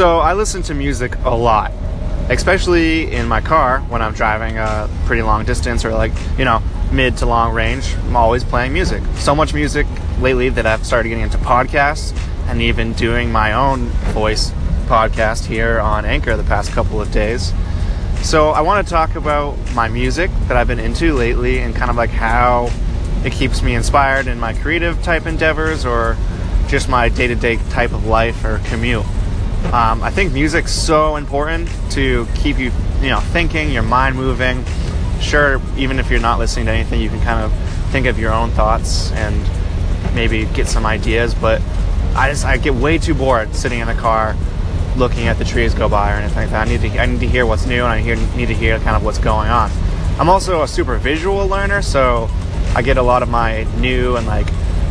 So I listen to music a lot, especially in my car when I'm driving a pretty long distance or like, you know, mid to long range. I'm always playing music. So much music lately that I've started getting into podcasts and even doing my own voice podcast here on Anchor the past couple of days. So I want to talk about my music that I've been into lately and kind of like how it keeps me inspired in my creative type endeavors or just my day to day type of life or commute. Um, I think music's so important to keep you, you know, thinking, your mind moving. Sure, even if you're not listening to anything, you can kind of think of your own thoughts and maybe get some ideas. But I just I get way too bored sitting in the car, looking at the trees go by or anything like that. I need to I need to hear what's new and I hear, need to hear kind of what's going on. I'm also a super visual learner, so I get a lot of my new and like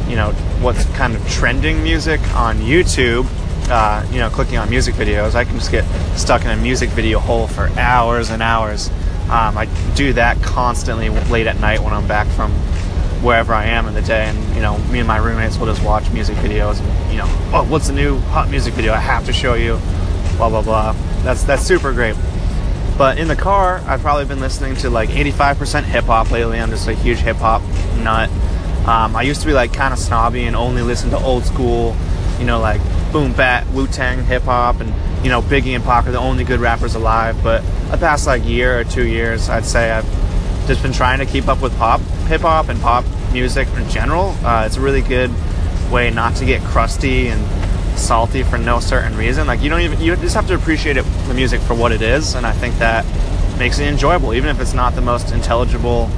you know what's kind of trending music on YouTube uh, you know, clicking on music videos. I can just get stuck in a music video hole for hours and hours. Um, I do that constantly late at night when I'm back from wherever I am in the day, and you know, me and my roommates will just watch music videos, and you know, oh, what's the new hot music video? I have to show you. Blah blah blah. That's that's super great. But in the car, I've probably been listening to like 85% hip hop lately. I'm just a huge hip hop nut. Um, I used to be like kind of snobby and only listen to old school, you know, like boom bap, Wu Tang, hip hop, and you know Biggie and Pac are the only good rappers alive. But the past like year or two years, I'd say I've just been trying to keep up with pop, hip hop, and pop music in general. Uh, it's a really good way not to get crusty and salty for no certain reason. Like you don't even you just have to appreciate it, the music for what it is, and I think that makes it enjoyable, even if it's not the most intelligible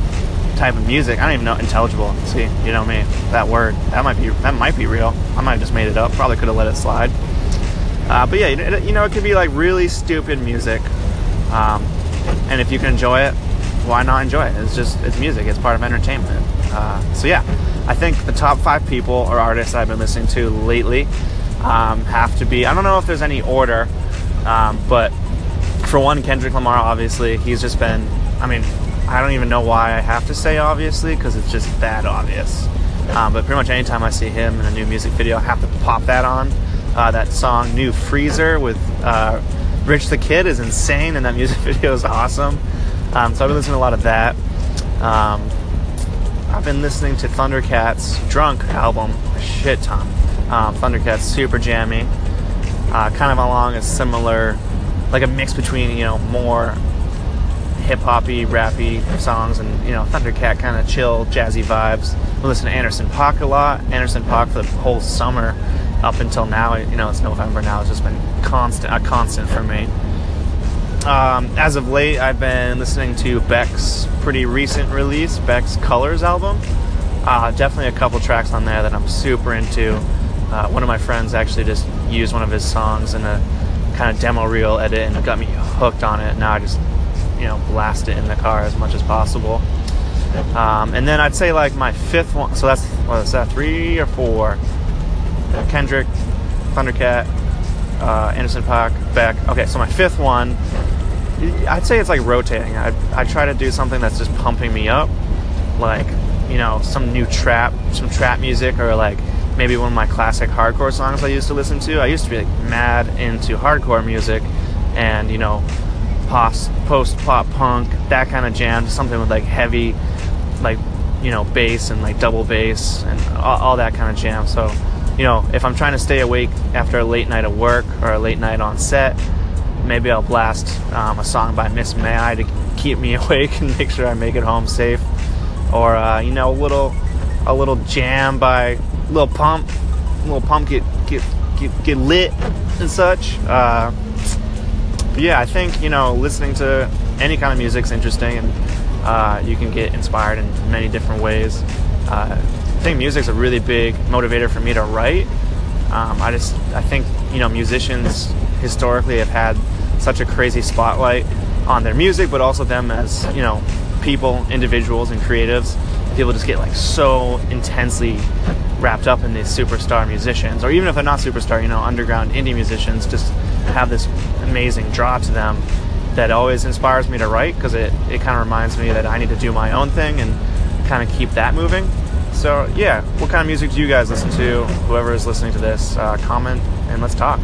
type of music. I don't even know intelligible. See, you know me, that word that might be that might be real. I might have just made it up. Probably could have let it slide. Uh, but yeah, you know, it could be like really stupid music, um, and if you can enjoy it, why not enjoy it? It's just it's music. It's part of entertainment. Uh, so yeah, I think the top five people or artists I've been listening to lately um, have to be. I don't know if there's any order, um, but for one, Kendrick Lamar, obviously, he's just been. I mean, I don't even know why I have to say obviously because it's just that obvious. Um, but pretty much anytime I see him in a new music video, I have to pop that on. Uh, that song "New Freezer" with uh, Rich the Kid is insane, and that music video is awesome. Um, so I've been listening to a lot of that. Um, I've been listening to Thundercats "Drunk" album a shit ton. Um, Thundercats super jammy, uh, kind of along a similar, like a mix between you know more hip hoppy, rappy songs, and you know Thundercat kind of chill, jazzy vibes. We listen to Anderson .Paak a lot. Anderson .Paak for the whole summer up until now. You know it's November now. It's just been constant, a constant for me. Um, as of late, I've been listening to Beck's pretty recent release, Beck's Colors album. Uh, definitely a couple tracks on there that I'm super into. Uh, one of my friends actually just used one of his songs in a kind of demo reel edit and got me hooked on it. Now I just you know blast it in the car as much as possible. Um, and then I'd say like my fifth one. So that's what is that? Three or four? Kendrick, Thundercat, uh, Anderson .Paak, Beck. Okay, so my fifth one. I'd say it's like rotating. I I try to do something that's just pumping me up, like you know some new trap, some trap music, or like maybe one of my classic hardcore songs I used to listen to. I used to be like mad into hardcore music, and you know post post pop punk, that kind of jam, something with like heavy, like you know bass and like double bass and all, all that kind of jam. So you know if I'm trying to stay awake after a late night of work or a late night on set, maybe I'll blast um, a song by Miss May I to keep me awake and make sure I make it home safe, or uh, you know a little a little jam by Lil Pump, Lil Pump get get get, get lit and such. Uh, but yeah, I think you know listening to any kind of music is interesting, and uh, you can get inspired in many different ways. Uh, I think music's a really big motivator for me to write. Um, I just I think you know musicians historically have had such a crazy spotlight on their music, but also them as you know people, individuals, and creatives. People just get like so intensely wrapped up in these superstar musicians, or even if they're not superstar, you know, underground indie musicians just have this amazing draw to them that always inspires me to write because it, it kind of reminds me that I need to do my own thing and kind of keep that moving. So, yeah, what kind of music do you guys listen to? Whoever is listening to this, uh, comment and let's talk.